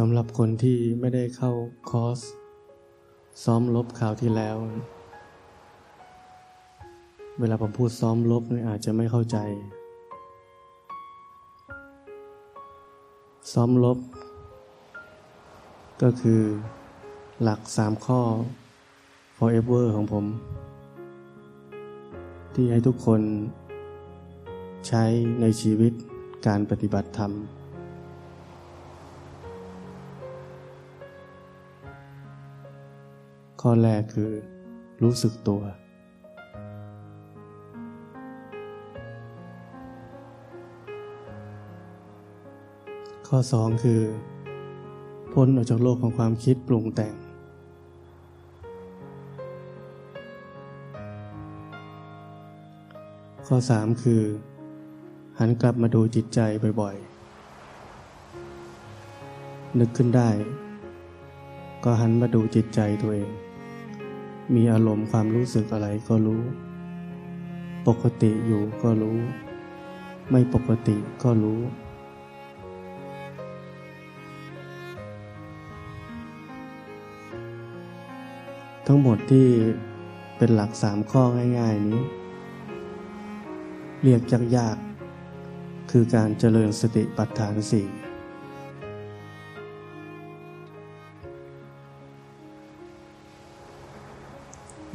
สำหรับคนที่ไม่ได้เข้าคอร์ส ซ้อมลบข่าวที่แล้ว เวลาผมพูดซ้อมลบนี่อาจจะไม่เข้าใจ ซ้อมลบ ก็คือหลักสามข้อ forever ของผม ที่ให้ทุกคนใช้ในชีวิตการปฏิบัติธรรม ข้อแรกคือ รู้สึกตัว ข้อสองคือ พ้นออกจากโลกของความคิดปรุงแต่ง ข้อสามคือ หันกลับมาดูจิตใจบ่อยๆ นึกขึ้นได้ก็หันมาดูจิตใจตัวเอง มีอารมณ์ความรู้สึกอะไรก็รู้ ปกติอยู่ก็รู้ ไม่ปกติก็รู้ ทั้งหมดที่เป็นหลักสามข้อง่าย ๆ นี้ เรียกยากๆคือการเจริญสติปัฏฐานสี่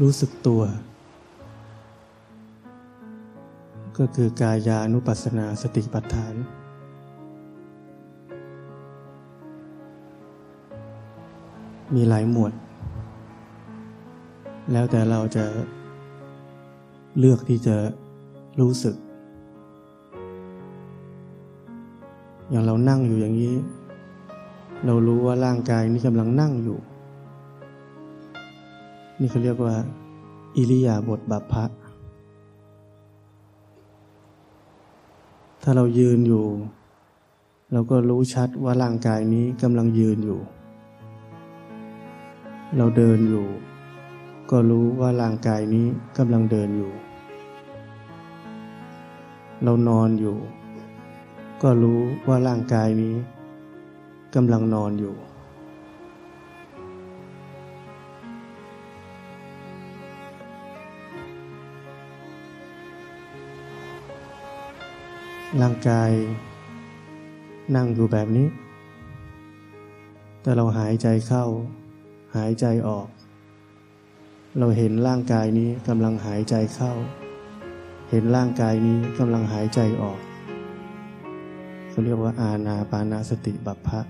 รู้สึกตัว ก็คือกายานุปัสสนาสติปัฏฐาน มีหลายหมวด แล้วแต่เราจะเลือกที่จะรู้สึก อย่างเรานั่งอยู่อย่างนี้ เรารู้ว่าร่างกายนี้กำลังนั่งอยู่ นี่เขาเรียกว่า อิริยาบถบัพพะถ้าเรายืนอยู่ เราก็รู้ชัดว่าร่างกายนี้กำลังยืนอยู่ เราเดินอยู่ ก็รู้ว่าร่างกายนี้กำลังเดินอยู่ เรานอนอยู่ ก็รู้ว่าร่างกายนี้กำลังนอนอยู่ ร่างกาย นั่งอยู่แบบนี้ แต่เราหายใจเข้า หายใจออก เราเห็นร่างกายนี้กำลังหายใจเข้า เห็นร่างกายนี้กำลังหายใจออกเขาเรียกว่าอาณาปานาสติบัพพะ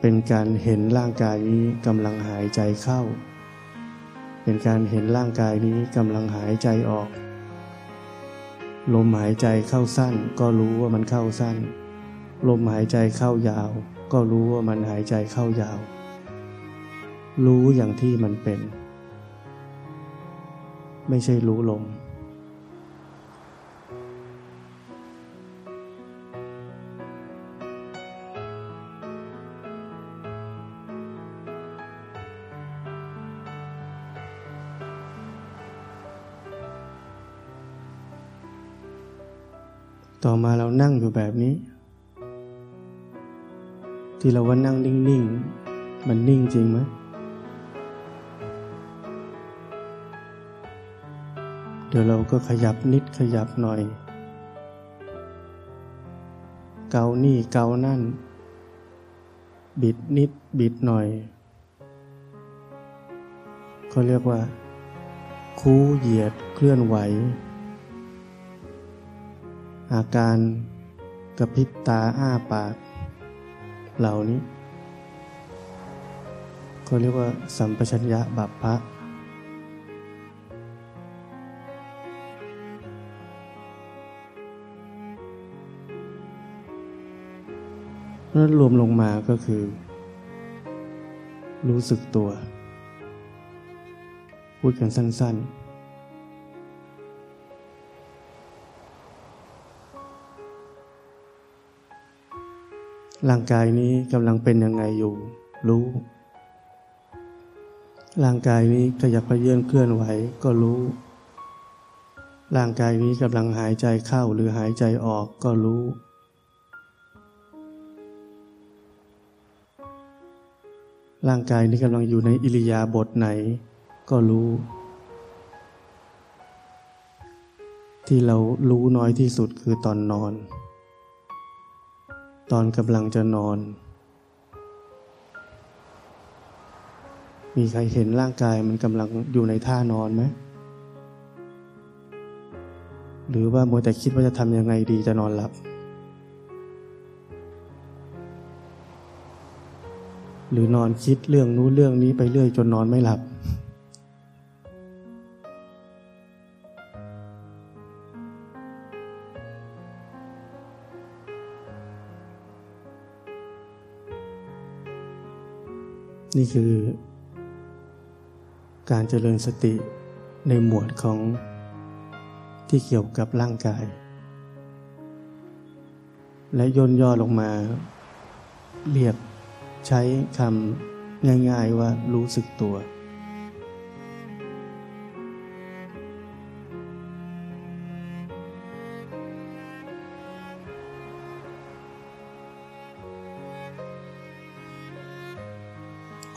เป็นการเห็นร่างกายนี้กำลังหายใจเข้า เป็นการเห็นร่างกายนี้กำลังหายใจออก ลมหายใจเข้าสั้น ก็รู้ว่ามันเข้าสั้น ลมหายใจเข้ายาว ก็รู้ว่ามันหายใจเข้ายาว รู้อย่างที่มันเป็น ไม่ใช่รู้ลม ต่อมาเรานั่งอยู่แบบนี้ ที่เราว่านั่งนิ่งๆ มันนิ่งจริงไหมเดี๋ยวเราก็ขยับนิดขยับหน่อย เกานี่เกานั่น บิดนิดบิดหน่อยเขาเรียกว่า คูเหยียดเคลื่อนไหว อาการกระพริบตาอ้าปาก เหล่านี้เขาเรียกว่าสัมปชัญญะบัพพะนั้นรวมลงมาก็คือ รู้สึกตัว พูดกันสั้น ๆ ร่างกายนี้กำลังเป็นยังไงอยู่ รู้ ร่างกายนี้ขยับเขยื่อนเคลื่อนไหวก็รู้ ร่างกายนี้กำลังหายใจเข้าหรือหายใจออกก็รู้ร่างกายนี้กำลังอยู่ในอิริยาบถไหน ก็รู้ ที่เรารู้น้อยที่สุดคือตอนนอน ตอนกำลังจะนอน มีใครเห็นร่างกายมันกำลังอยู่ในท่านอนไหม หรือว่ามัวแต่คิดว่าจะทำยังไงดีจะนอนหลับ หรือนอนคิดเรื่องนู้นเรื่องนี้ไปเรื่อยจนนอนไม่หลับ นี่คือ การเจริญสติในหมวดของที่เกี่ยวกับร่างกาย และย่นย่อลงมา เรียกใช้คำง่ายๆว่ารู้สึกตัว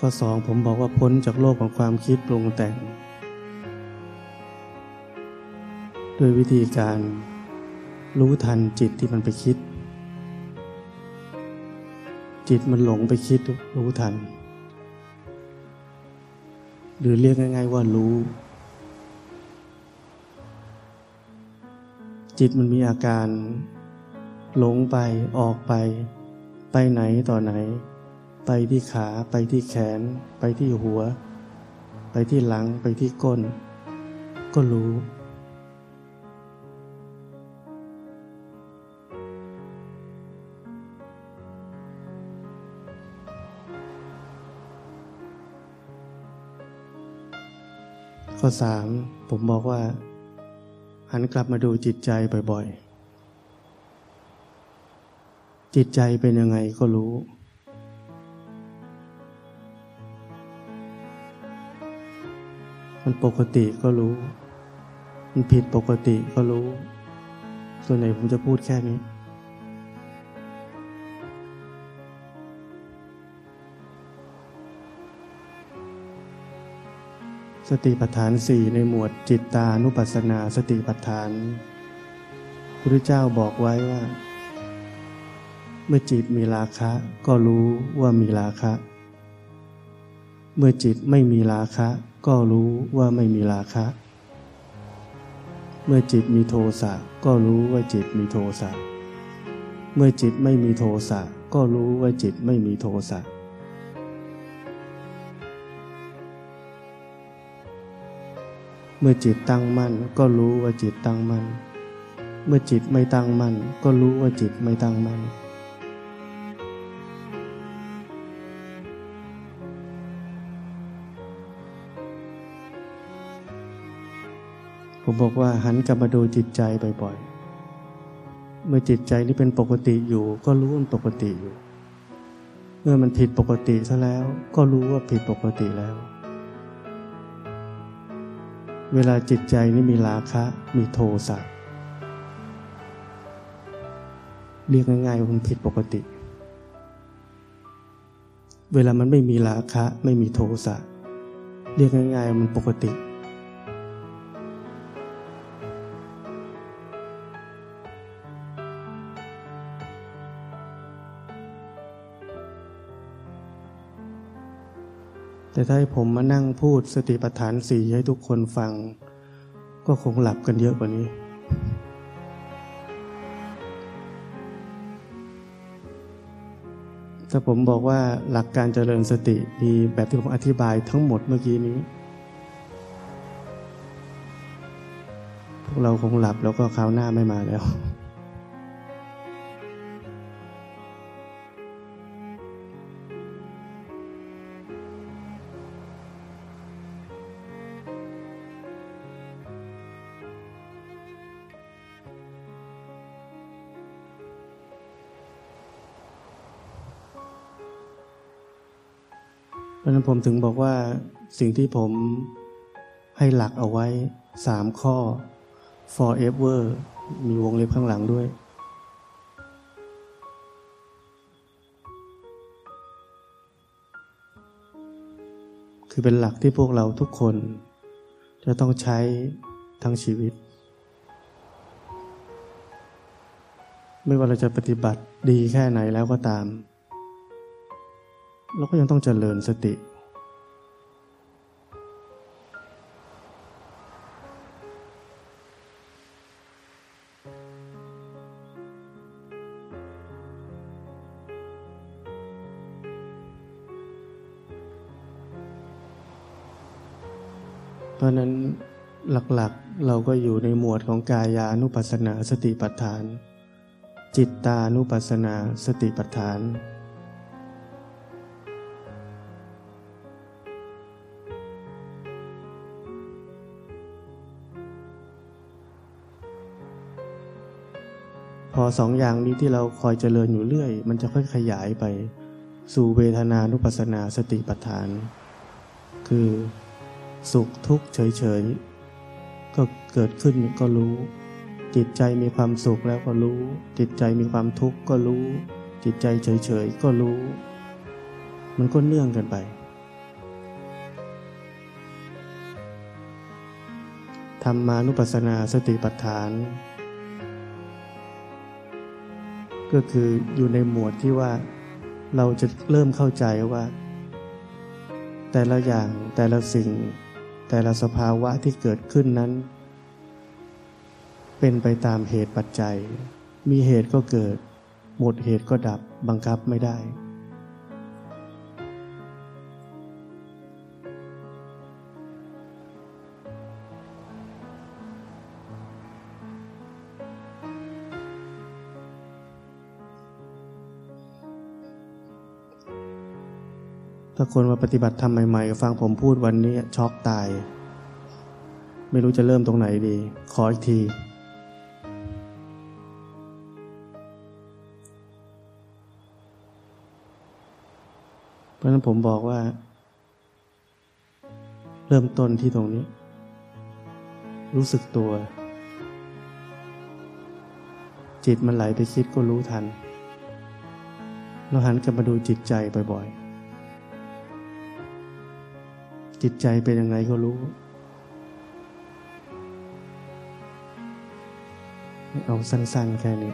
ข้อสองผมบอกว่าพ้นจากโลกของความคิดปรุงแต่ง ด้วยวิธีการรู้ทันจิตที่มันไปคิด จิตมันหลงไปคิดรู้ทัน หรือเรียกง่าย ๆว่ารู้ จิตมันมีอาการ หลงไปออกไป ไปไหนต่อไหน ไปที่ขาไปที่แขน ไปที่หัว ไปที่หลังไปที่ก้น ก็รู้ ข้อสามผมบอกว่า หันกลับมาดูจิตใจบ่อยๆ จิตใจเป็นยังไงก็รู้ มันปกติก็รู้ มันผิดปกติก็รู้ ส่วนไหนผมจะพูดแค่นี้ สติปัฏฐานสี่ในหมวดจิตตานุปัสสนาสติปัฏฐานพระเจ้าบอกไว้ว่า เมื่อจิตมีราคะ ก็รู้ว่ามีราคะ เมื่อจิตไม่มีราคะ ก็รู้ว่าไม่มีราคะ เมื่อจิตมีโทสะก็รู้ว่าจิตมีโทสะ เมื่อจิตไม่มีโทสะก็รู้ว่าจิตไม่มีโทสะเมื่อจิตตั้งมั่นก็รู้ว่าจิตตั้งมั่น เมื่อจิตไม่ตั้งมั่นก็รู้ว่าจิตไม่ตั้งมั่น ผมบอกว่าหันกลับมาดูจิตใจบ่อยๆ เมื่อจิตใจนี้เป็นปกติอยู่ ก็รู้ว่าปกติอยู่ เมื่อมันผิดปกติซะแล้ว ก็รู้ว่าผิดปกติแล้ว เวลาจิตใจนี่มีราคะ มีโทสะเรียกง่ายๆว่ามันผิดปกติ เวลามันไม่มีราคะ ไม่มีโทสะเรียกง่ายๆมันปกติ แต่ถ้าให้ผมมานั่งพูดสติปัฏฐานสี่ให้ทุกคนฟัง ก็คงหลับกันเยอะกว่านี้ ถ้าผมบอกว่าหลักการเจริญสติมีแบบที่ผมอธิบายทั้งหมดเมื่อกี้นี้ พวกเราคงหลับแล้วก็คราวหน้าไม่มาแล้ว นั้นผมถึงบอกว่าสิ่งที่ผมให้หลักเอาไว้สามข้อ forever มีวงเล็บข้างหลังด้วย คือเป็นหลักที่พวกเราทุกคน จะต้องใช้ทั้งชีวิต ไม่ว่าเราจะปฏิบัติดีแค่ไหนแล้วก็ตาม เราก็ยังต้องเจริญสติ หลักๆ เราก็อยู่ในหมวดของกายานุปัสสนาสติปัฏฐาน จิตตานุปัสสนาสติปัฏฐาน พอสองอย่างนี้ที่เราคอยเจริญอยู่เรื่อย มันจะค่อยขยายไป สู่เวทนานุปัสสนาสติปัฏฐาน คือ สุขทุกข์เฉยๆ ก็เกิดขึ้นก็รู้ จิตใจมีความสุขแล้วก็รู้ จิตใจมีความทุกข์ก็รู้ จิตใจเฉยๆก็รู้ มันก็เนื่องกันไปธรรมานุปัสสนาสติปัฏฐาน ก็คืออยู่ในหมวดที่ว่าเราจะเริ่มเข้าใจว่า แต่ละอย่างแต่ละสิ่ง แต่ละสภาวะที่เกิดขึ้นนั้น เป็นไปตามเหตุปัจจัย มีเหตุก็เกิด หมดเหตุก็ดับบังคับไม่ได้ ถ้าคนมาปฏิบัติทำใหม่ๆฟังผมพูดวันนี้ช็อกตาย ไม่รู้จะเริ่มตรงไหนดี ขออีกที เพราะนั้นผมบอกว่า เริ่มต้นที่ตรงนี้ รู้สึกตัว จิตมันไหลไปคิดก็รู้ทันเราหันกลับมาดูจิตใจบ่อยๆ จิตใจเป็นยังไงก็รู้ เอาสั้นๆแค่นี้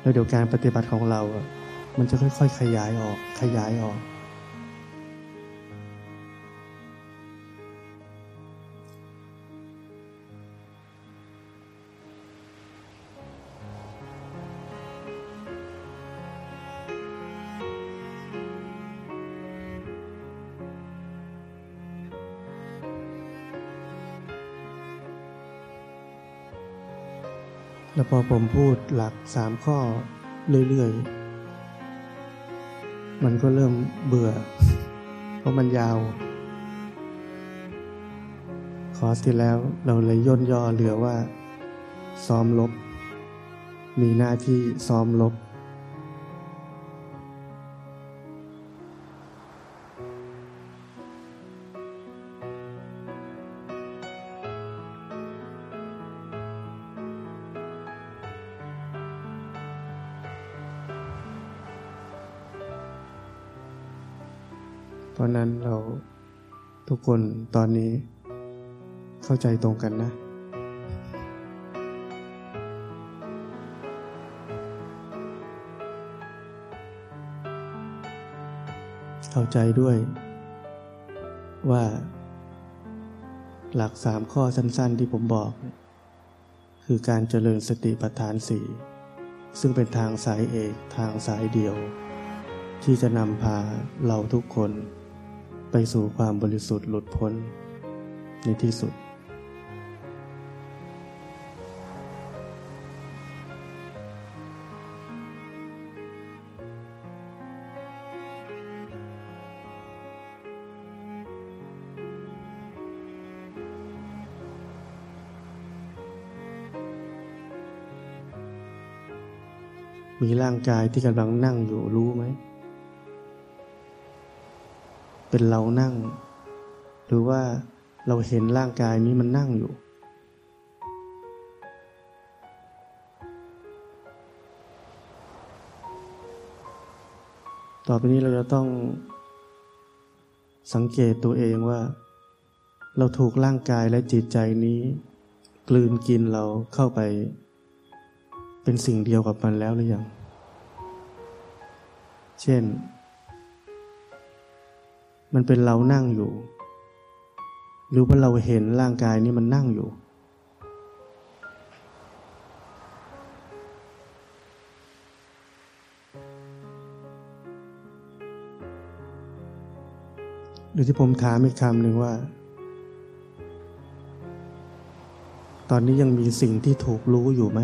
แล้วเดี๋ยวการปฏิบัติของเราอะมันจะค่อยๆขยายออก ขยายออก แล้วพอผมพูดหลักสามข้อเรื่อยๆ มันก็เริ่มเบื่อ เพราะมันยาว คอร์สที่แล้วเราเลยย่นย่อเหลือว่า ซ้อมลบ มีหน้าที่ซ้อมลบ ราะนั้นเราทุกคนตอนนี้เข้าใจตรงกันนะ เข้าใจด้วยว่าหลักสามข้อสั้นๆที่ผมบอก คือการเจริญสติปัฏฐานสี่ซึ่งเป็นทางสายเอกทางสายเดียว ที่จะนำพาเราทุกคน ไปสู่ความบริสุทธิ์หลุดพ้นในที่สุด มีร่างกายที่กำลังนั่งอยู่รู้ไหม เป็นเรานั่ง หรือว่าเราเห็นร่างกายนี้มันนั่งอยู่ ต่อไปนี้เราจะต้อง สังเกตตัวเองว่า เราถูกร่างกายและจิตใจนี้ กลืนกินเราเข้าไป เป็นสิ่งเดียวกับมันแล้วหรือยัง เช่น มันเป็นเรานั่งอยู่ หรือว่าเราเห็นร่างกายนี้มันนั่งอยู่ หรือที่ผมถามอีกคำหนึ่งว่า ตอนนี้ยังมีสิ่งที่ถูกรู้อยู่ไหม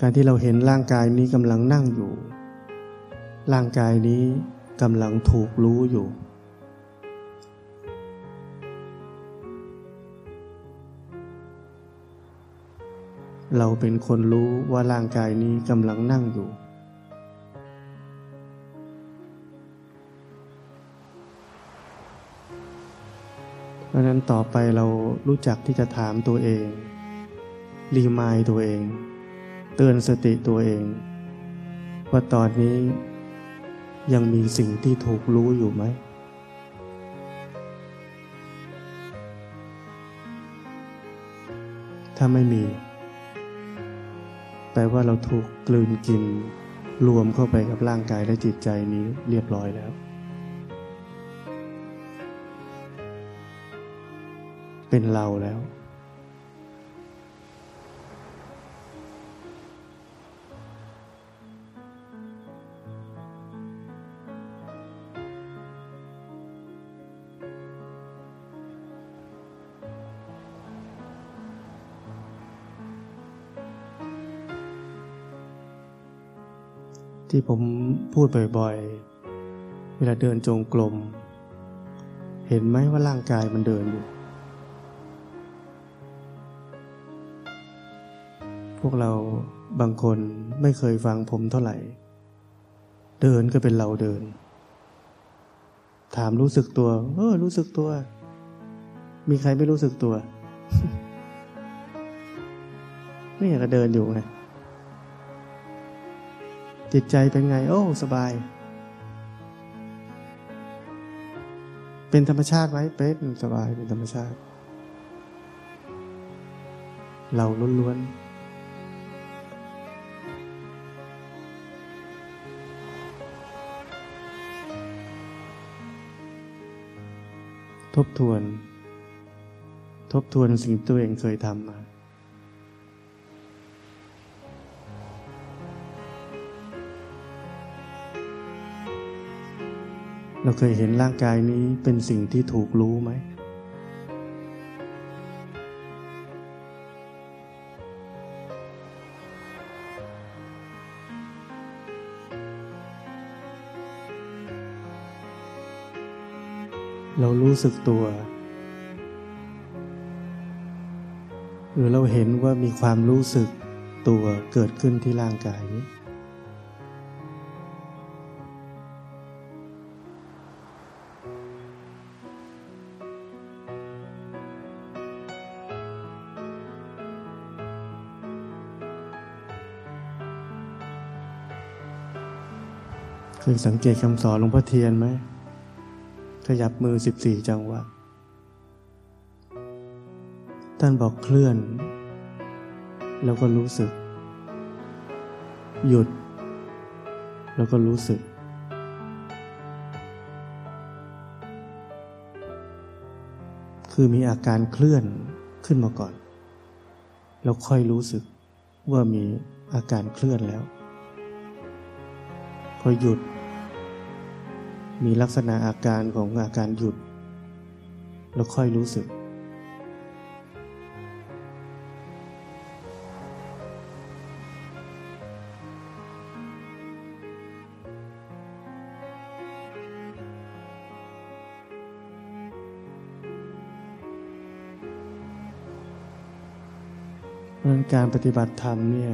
การที่เราเห็นร่างกายนี้กำลังนั่งอยู่ ร่างกายนี้กำลังถูกรู้อยู่ เราเป็นคนรู้ว่าร่างกายนี้กำลังนั่งอยู่ เพราะนั้นต่อไปเรารู้จักที่จะถามตัวเอง รีมายตัวเอง เตือนสติตัวเอง ว่าตอนนี้ ยังมีสิ่งที่ถูกรู้อยู่ไหม ถ้าไม่มี แปลว่าเราถูกกลืนกิน รวมเข้าไปกับร่างกายและจิตใจนี้เรียบร้อยแล้ว เป็นเราแล้ว ที่ผมพูดบ่อยๆ เวลาเดินจงกรม เห็นไหมว่าร่างกายมันเดินอยู่ พวกเราบางคนไม่เคยฟังผมเท่าไหร่ เดินก็เป็นเราเดิน ถามรู้สึกตัว เออ รู้สึกตัว มีใครไม่รู้สึกตัว นี่ก็เดินอยู่ไง จิตใจเป็นไง โอ้ สบาย เป็นธรรมชาติไว้เป็นสบายเป็นธรรมชาติ เราล้วนๆทบทวน ทบทวนสิ่งตัวเองเคยทำมา เราเคยเห็นร่างกายนี้เป็นสิ่งที่ถูกรู้ไหม เรารู้สึกตัว หรือเราเห็นว่ามีความรู้สึกตัวเกิดขึ้นที่ร่างกายนี้ ยสังเกตคำสอนหลวงพ่อเทียนไหมขยับมือสิบสี่จังหวะท่านบอกเคลื่อน แล้วก็รู้สึก หยุด แล้วก็รู้สึก คือมีอาการเคลื่อนขึ้นมาก่อน แล้วค่อยรู้สึกว่ามีอาการเคลื่อนแล้ว พอหยุด มีลักษณะอาการของอาการหยุด แล้วค่อยรู้สึกเพราะการปฏิบัติธรรมเนี่ย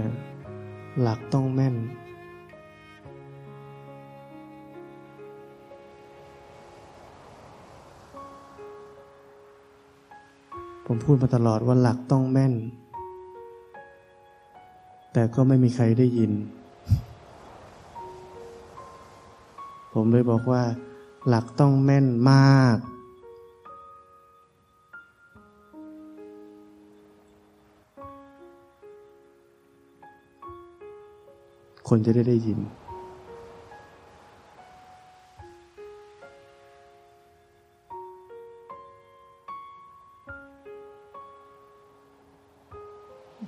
หลักต้องแม่น ผมพูดมาตลอดว่าหลักต้องแม่น แต่ก็ไม่มีใครได้ยิน ผมเลยบอกว่า หลักต้องแม่นมาก คนจะได้ได้ยิน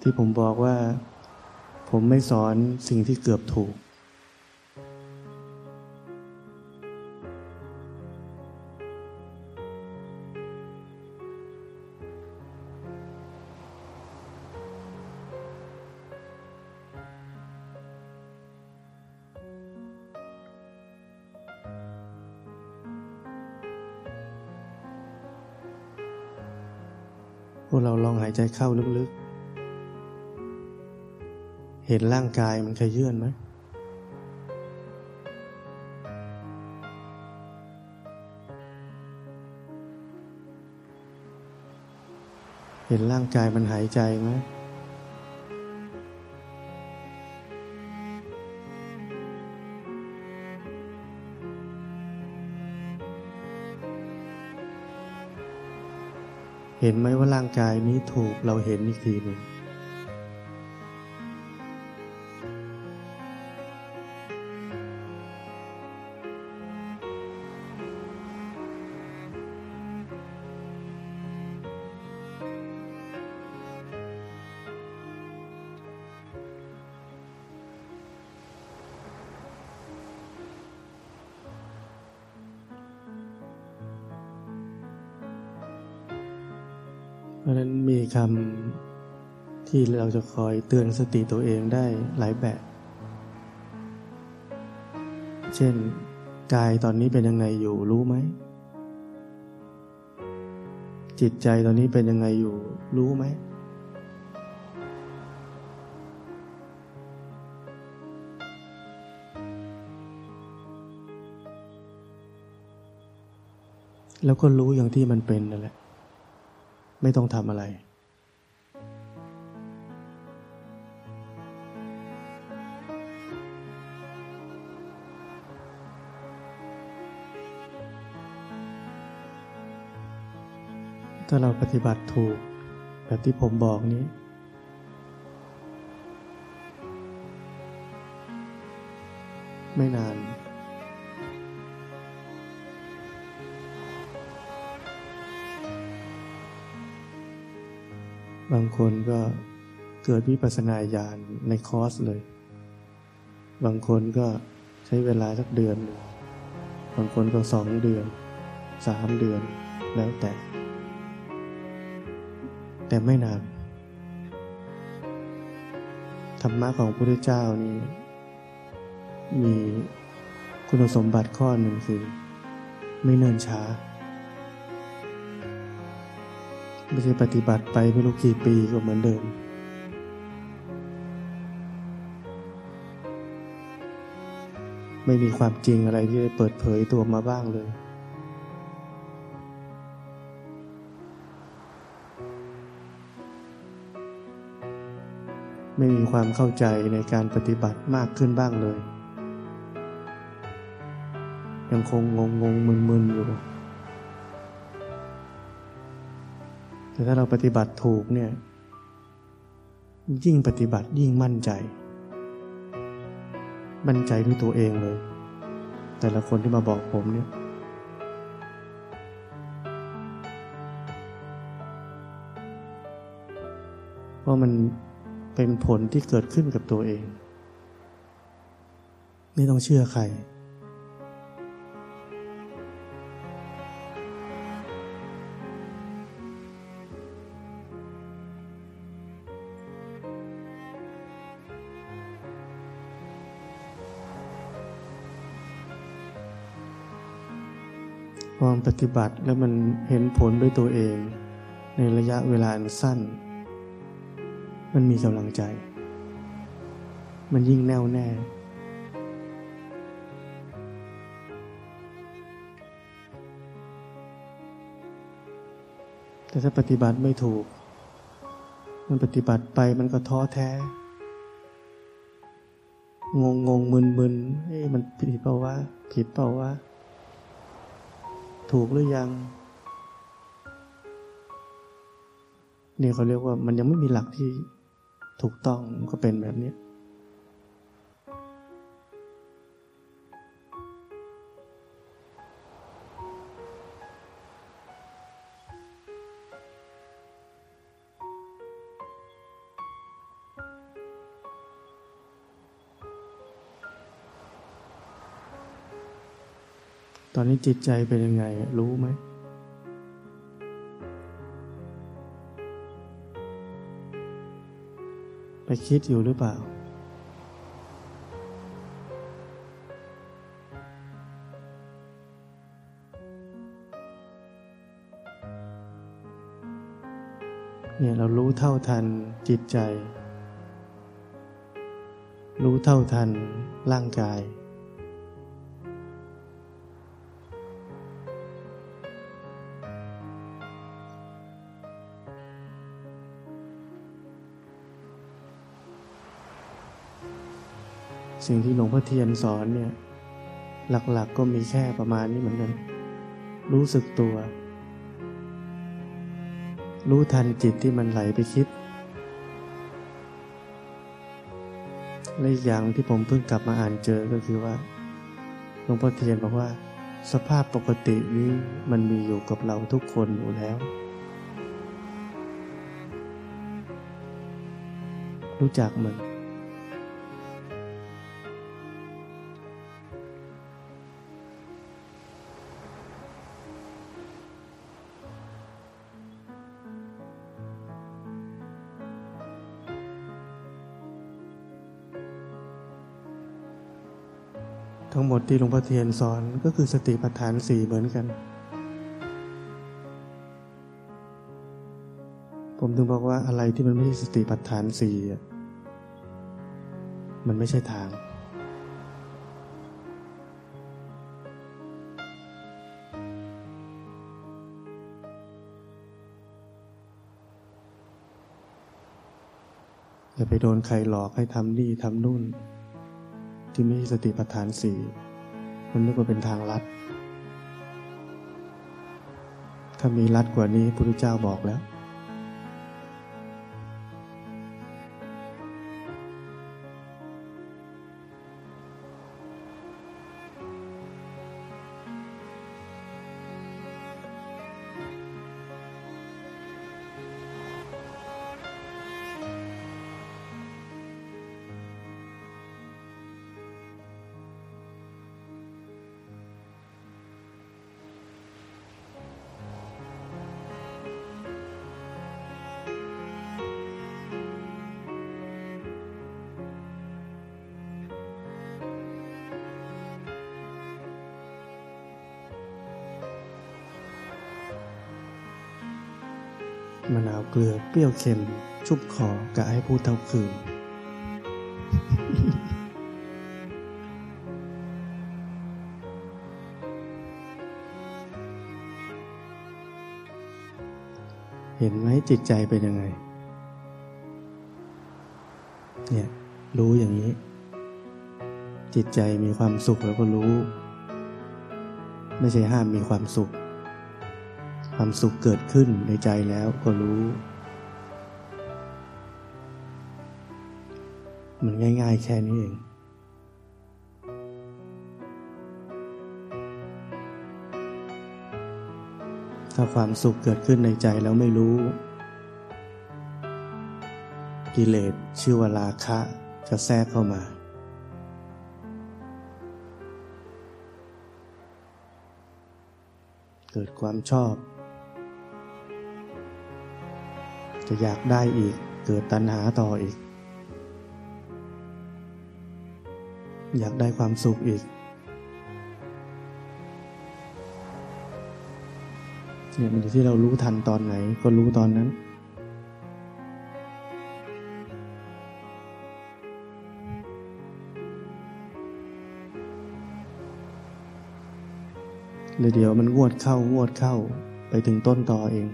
ที่ผมบอกว่า ผมไม่สอนสิ่งที่เกือบถูก พวกเราลองหายใจเข้าลึกๆ เห็นร่างกายมันขยื่อนไหมเห็นร่างกายมันหายใจไหมเห็นไหมว่าร่างกายนี้ถูกเราเห็นอีกทีหนึ่ง ราะฉะนั้นมีคำที่เราจะคอยเตือนสติตัวเองได้หลายแบบ เช่น กายตอนนี้เป็นยังไงอยู่รู้ไหม จิตใจตอนนี้เป็นยังไงอยู่รู้ไหม แล้วก็รู้อย่างที่มันเป็นนั่นแหละ ไม่ต้องทำอะไร ถ้าเราปฏิบัติถูกแบบที่ผมบอกนี้ ไม่นาน บางคนก็เกิดวิปัสสนาญาณในคอร์สเลย บางคนก็ใช้เวลาสักเดือน บางคนก็สองเดือนสามเดือนแล้วแต่ แต่ไม่นาน ธรรมะของพระพุทธเจ้านี่มีคุณสมบัติข้อหนึ่งคือ ไม่เนิ่นช้า ไม่ใช่ปฏิบัติไปไม่รู้กี่ปีก็เหมือนเดิม ไม่มีความจริงอะไรที่ได้เปิดเผยตัวมาบ้างเลย ไม่มีความเข้าใจในการปฏิบัติมากขึ้นบ้างเลย ยังคงงงงมึนมึนอยู่ แต่ถ้าเราปฏิบัติถูกเนี่ยยิ่งปฏิบัติยิ่งมั่นใจ มั่นใจด้วยตัวเองเลย แต่ละคนที่มาบอกผมเนี่ยเพราะมันเป็นผลที่เกิดขึ้นกับตัวเอง ไม่ต้องเชื่อใคร พอปฏิบัติแล้วมันเห็นผลด้วยตัวเอง ในระยะเวลาอันสั้น มันมีกำลังใจ มันยิ่งแน่วแน่แต่ถ้าปฏิบัติไม่ถูก มันปฏิบัติไปมันก็ท้อแท้ งงงงมึนมึนเอ้มันผิดเปล่าวะผิดเปล่าวะ ถูกหรือยัง นี่เขาเรียกว่ามันยังไม่มีหลักที่ถูกต้องก็เป็นแบบนี้ อนนี้จิตใจเป็นยังไง รู้ไหมไปคิดอยู่หรือเปล่า เนี่ยเรารู้เท่าทันจิตใจ รู้เท่าทันร่างกาย สิ่งที่หลวงพ่อเทียนสอนเนี่ย หลักๆกก็มีแค่ประมาณนี้เหมือนกัน รู้สึกตัว รู้ทันจิตที่มันไหลไปคิดและอีกอย่างที่ผมเพิ่งกลับมาอ่านเจอก็คือว่าหลวงพ่อเทียนบอกว่า สภาพปกตินี้มันมีอยู่กับเราทุกคนอยู่แล้ว รู้จักมัน ทที่หลวงพ่อเทียนสอนก็คือสติปัฏฐานสี่เหมือนกัน ผมถึงบอกว่าอะไรที่มันไม่ใช่สติปัฏฐานสี่มันไม่ใช่ทาง อย่าไปโดนใครหลอกให้ทำนี่ทำนู่นที่ไม่ใช่สติปัฏฐานสี่ มันนึกว่าเป็นทางลัด ถ้ามีลัดกว่านี้พระพุทธเจ้าบอกแล้ว เปรี้ยวเค็ม ชุบคอกะให้พูดเท่าคืน เห็นไหมจิตใจเป็นยังไง เนี่ย รู้อย่างนี้ จิตใจมีความสุขแล้วก็รู้ ไม่ใช่ห้ามมีความสุข ความสุขเกิดขึ้นในใจแล้วก็รู้ มันง่าย ๆ แค่นี้เองถ้าความสุขเกิดขึ้นในใจแล้วไม่รู้ กิเลสชื่อว่าราคะจะแทรกเข้ามาเกิดความชอบ จะอยากได้อีก เกิดตัณหาต่ออีก อยากได้ความสุขอีกเนี่ยมันอยู่ที่เรารู้ทันตอนไหนก็รู้ตอนนั้น เลยเดี๋ยวมันงวดเข้างวดเข้าไปถึงต้นต่อเอง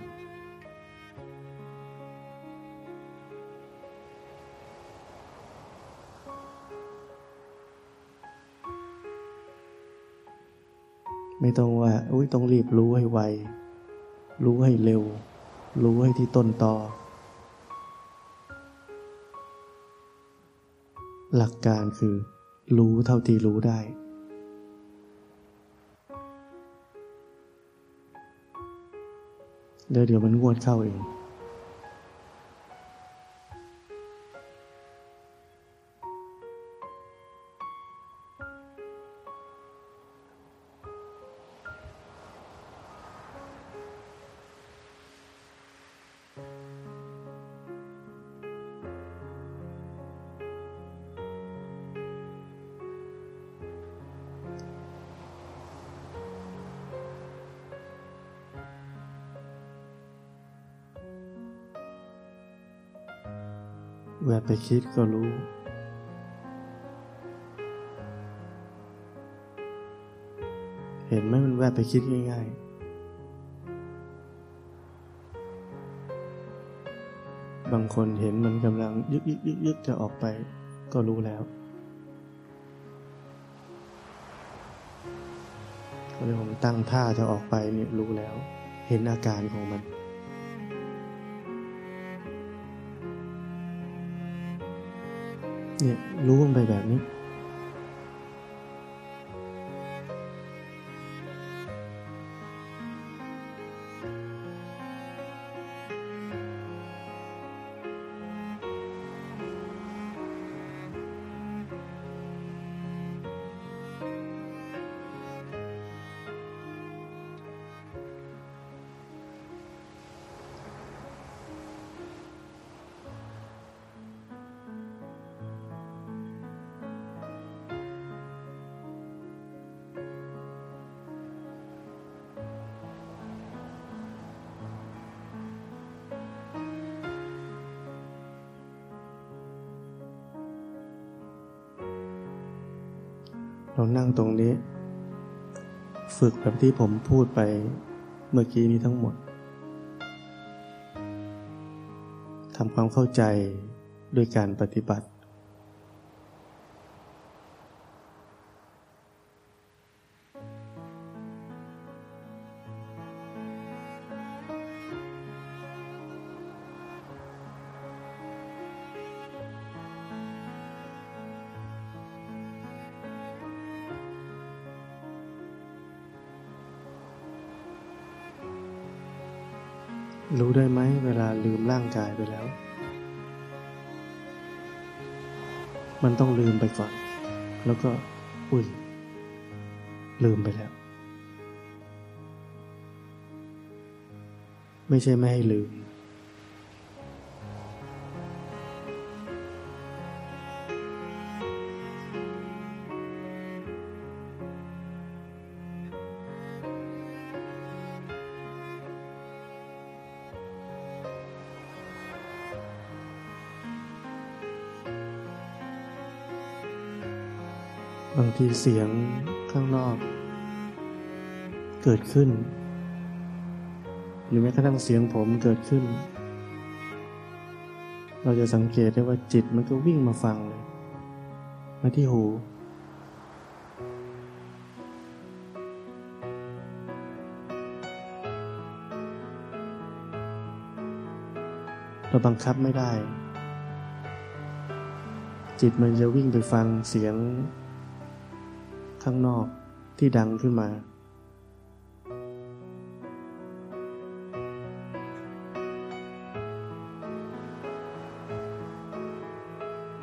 ไม่ต้องว่าอุ้ยต้องรีบรู้ให้ไว รู้ให้เร็ว รู้ให้ที่ต้นตอ หลักการคือ รู้เท่าที่รู้ได้ แล้วเดี๋ยวมันงวดเข้าเอง คิดก็รู้ เห็นไหมมันแวบไปคิดง่ายๆ บางคนเห็นมันกำลังยึกยึกยึกยึกจะออกไปก็รู้แล้วก็เลยผมตั้งท่าจะออกไปเนี่ยรู้แล้ว เห็นอาการของมัน เนี่ยรู้ลงไปแบบนี้ เรานั่งตรงนี้ ฝึกแบบที่ผมพูดไปเมื่อกี้นี้ทั้งหมดทำความเข้าใจด้วยการปฏิบัติางกายไปแล้ว มันต้องลืมไปก่อน แล้วก็ อุ้ย ลืมไปแล้ว ไม่ใช่ไม่ให้ลืม มีเสียงข้างนอก เกิดขึ้น หรือแม้กระทั่งเสียงผมเกิดขึ้น เราจะสังเกตได้ว่าจิตมันก็วิ่งมาฟังเลย มาที่หู เราบังคับไม่ได้ จิตมันจะวิ่งไปฟังเสียง ข้างนอกที่ดังขึ้นมา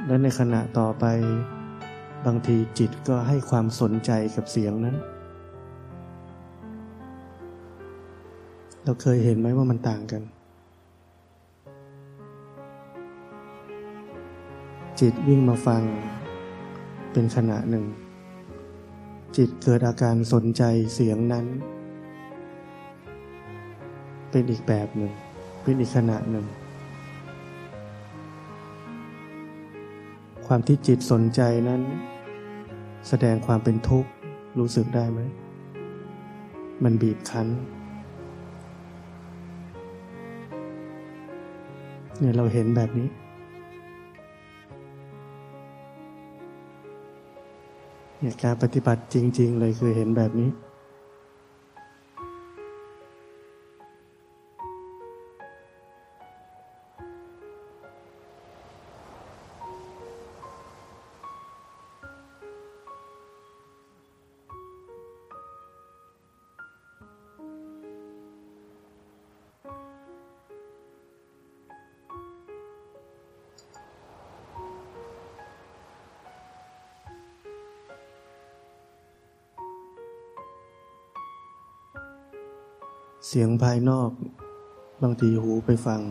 และในขณะต่อไป บางทีจิตก็ให้ความสนใจกับเสียงนั้น เราเคยเห็นไหมว่ามันต่างกัน จิตวิ่งมาฟังเป็นขณะหนึ่ง จิตเกิดอาการสนใจเสียงนั้น เป็นอีกแบบหนึ่ง เป็นอีกขณะหนึ่ง ความที่จิตสนใจนั้น แสดงความเป็นทุกข์รู้สึกได้ไหม มันบีบคั้นเนี่ยเราเห็นแบบนี้ เนี่ยการปฏิบัติจริง ๆ เลยคือเห็นแบบนี้ เสียงภายนอก บางทีหูไปฟัง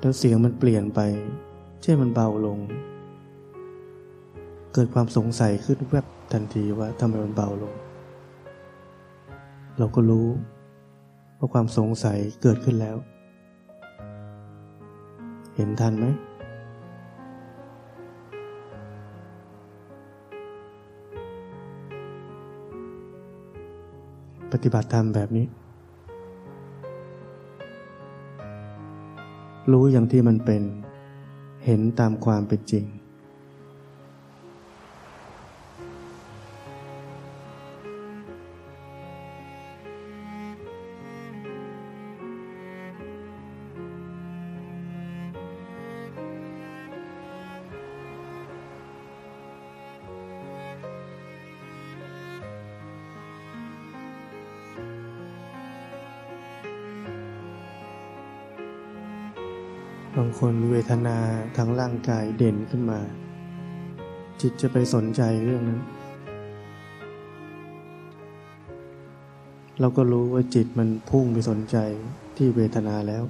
แล้วเสียงมันเปลี่ยนไปเช่นมันเบาลง เกิดความสงสัยขึ้นแวบทันทีว่าทำไมมันเบาลง เราก็รู้ว่าความสงสัยเกิดขึ้นแล้ว เห็นทันไหม ปฏิบัติธรรมแบบนี้ รู้อย่างที่มันเป็น เห็นตามความเป็นจริง คนเวทนาทางร่างกายเด่นขึ้นมา จิตจะไปสนใจเรื่องนั้น เราก็รู้ว่าจิตมันพุ่งไปสนใจที่เวทนาแล้ว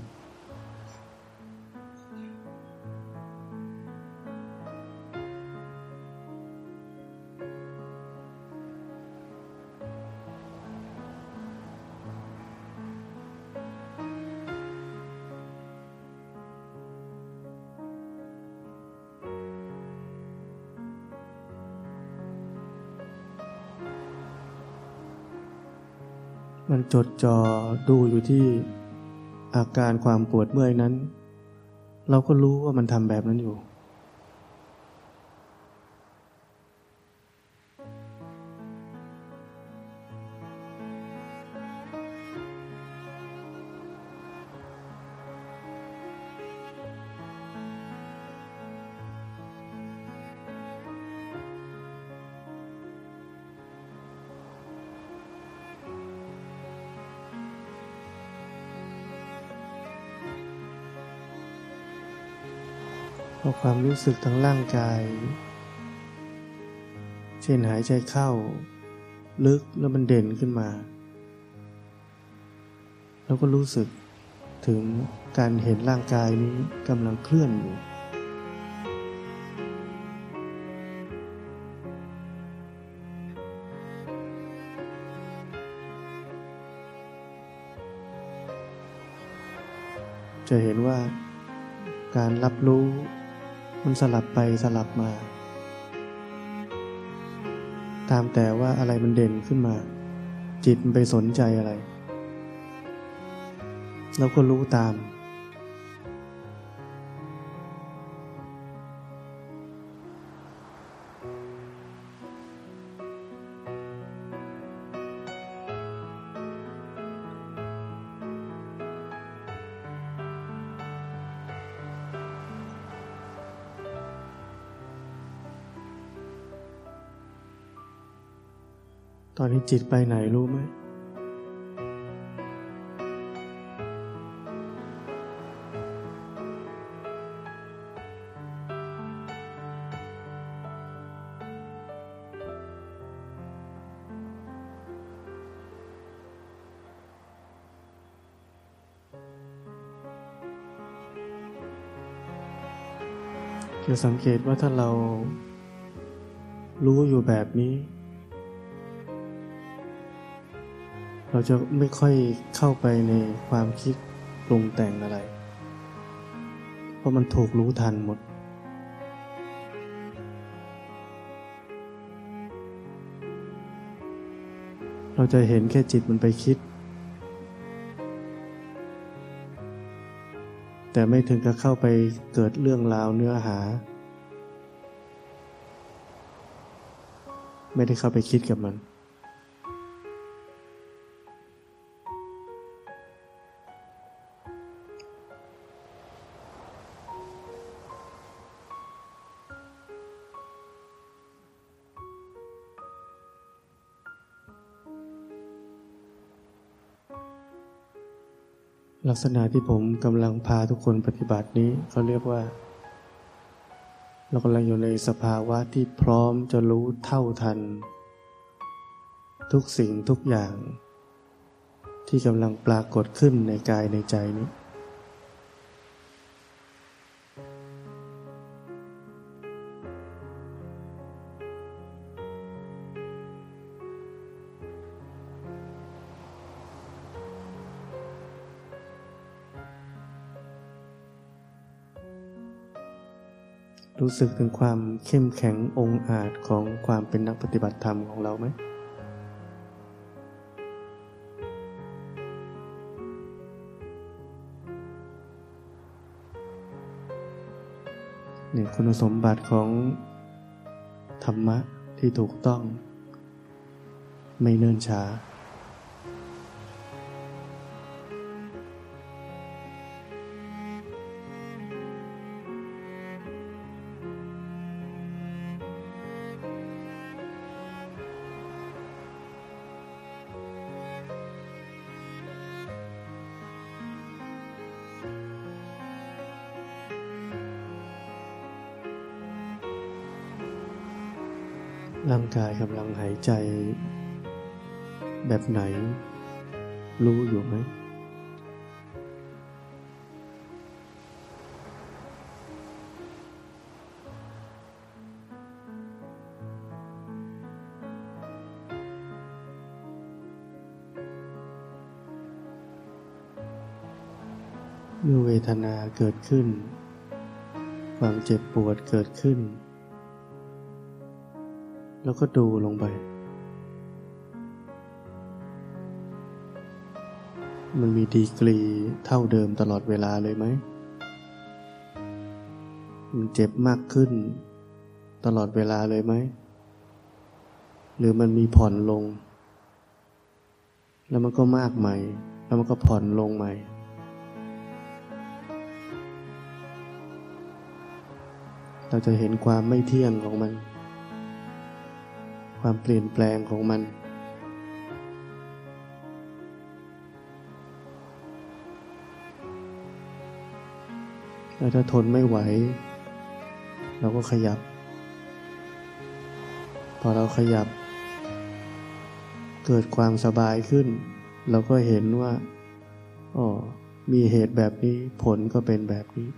มันจดจ่อดูอยู่ที่อาการความปวดเมื่อยนั้น เราก็รู้ว่ามันทำแบบนั้นอยู่ ความรู้สึกทางร่างกาย เช่นหายใจเข้า ลึกแล้วมันเด่นขึ้นมาเราก็รู้สึกถึงการเห็นร่างกายนี้กำลังเคลื่อนอยู่ จะเห็นว่าการรับรู้ มันสลับไปสลับมา ตามแต่ว่าอะไรมันเด่นขึ้นมา จิตมันไปสนใจอะไรเราก็รู้ตาม นี้จิตไปไหนรู้ไหม จะสังเกตว่าถ้าเรารู้อยู่แบบนี้ เราจะไม่ค่อยเข้าไปในความคิดปรุงแต่งอะไร เพราะมันถูกรู้ทันหมด เราจะเห็นแค่จิตมันไปคิด แต่ไม่ถึงกับเข้าไปเกิดเรื่องราวเนื้อหา ไม่ได้เข้าไปคิดกับมัน ลักษณะที่ผมกำลังพาทุกคนปฏิบัตินี้เขาเรียกว่า เรากำลังอยู่ในสภาวะที่พร้อมจะรู้เท่าทัน ทุกสิ่งทุกอย่าง ที่กำลังปรากฏขึ้นในกายในใจนี้ รู้สึกถึงความเข้มแข็งองอาจของความเป็นนักปฏิบัติธรรมของเราไหม เนี่ยคุณสมบัติของธรรมะที่ถูกต้อง ไม่เนิ่นช้า กำลังหายใจแบบไหน รู้อยู่ไหมเมื่อเวทนาเกิดขึ้น ความเจ็บปวดเกิดขึ้น แล้วก็ดูลงไป มันมีดีกรีเท่าเดิมตลอดเวลาเลยไหม มันเจ็บมากขึ้น ตลอดเวลาเลยไหม หรือมันมีผ่อนลง แล้วมันก็มากใหม่ แล้วมันก็ผ่อนลงใหม่เราจะเห็นความไม่เที่ยงของมัน ความเปลี่ยนแปลงของมัน แล้วถ้าทนไม่ไหว เราก็ขยับ พอเราขยับ เกิดความสบายขึ้น เราก็เห็นว่าอ๋อมีเหตุแบบนี้ผลก็เป็นแบบนี้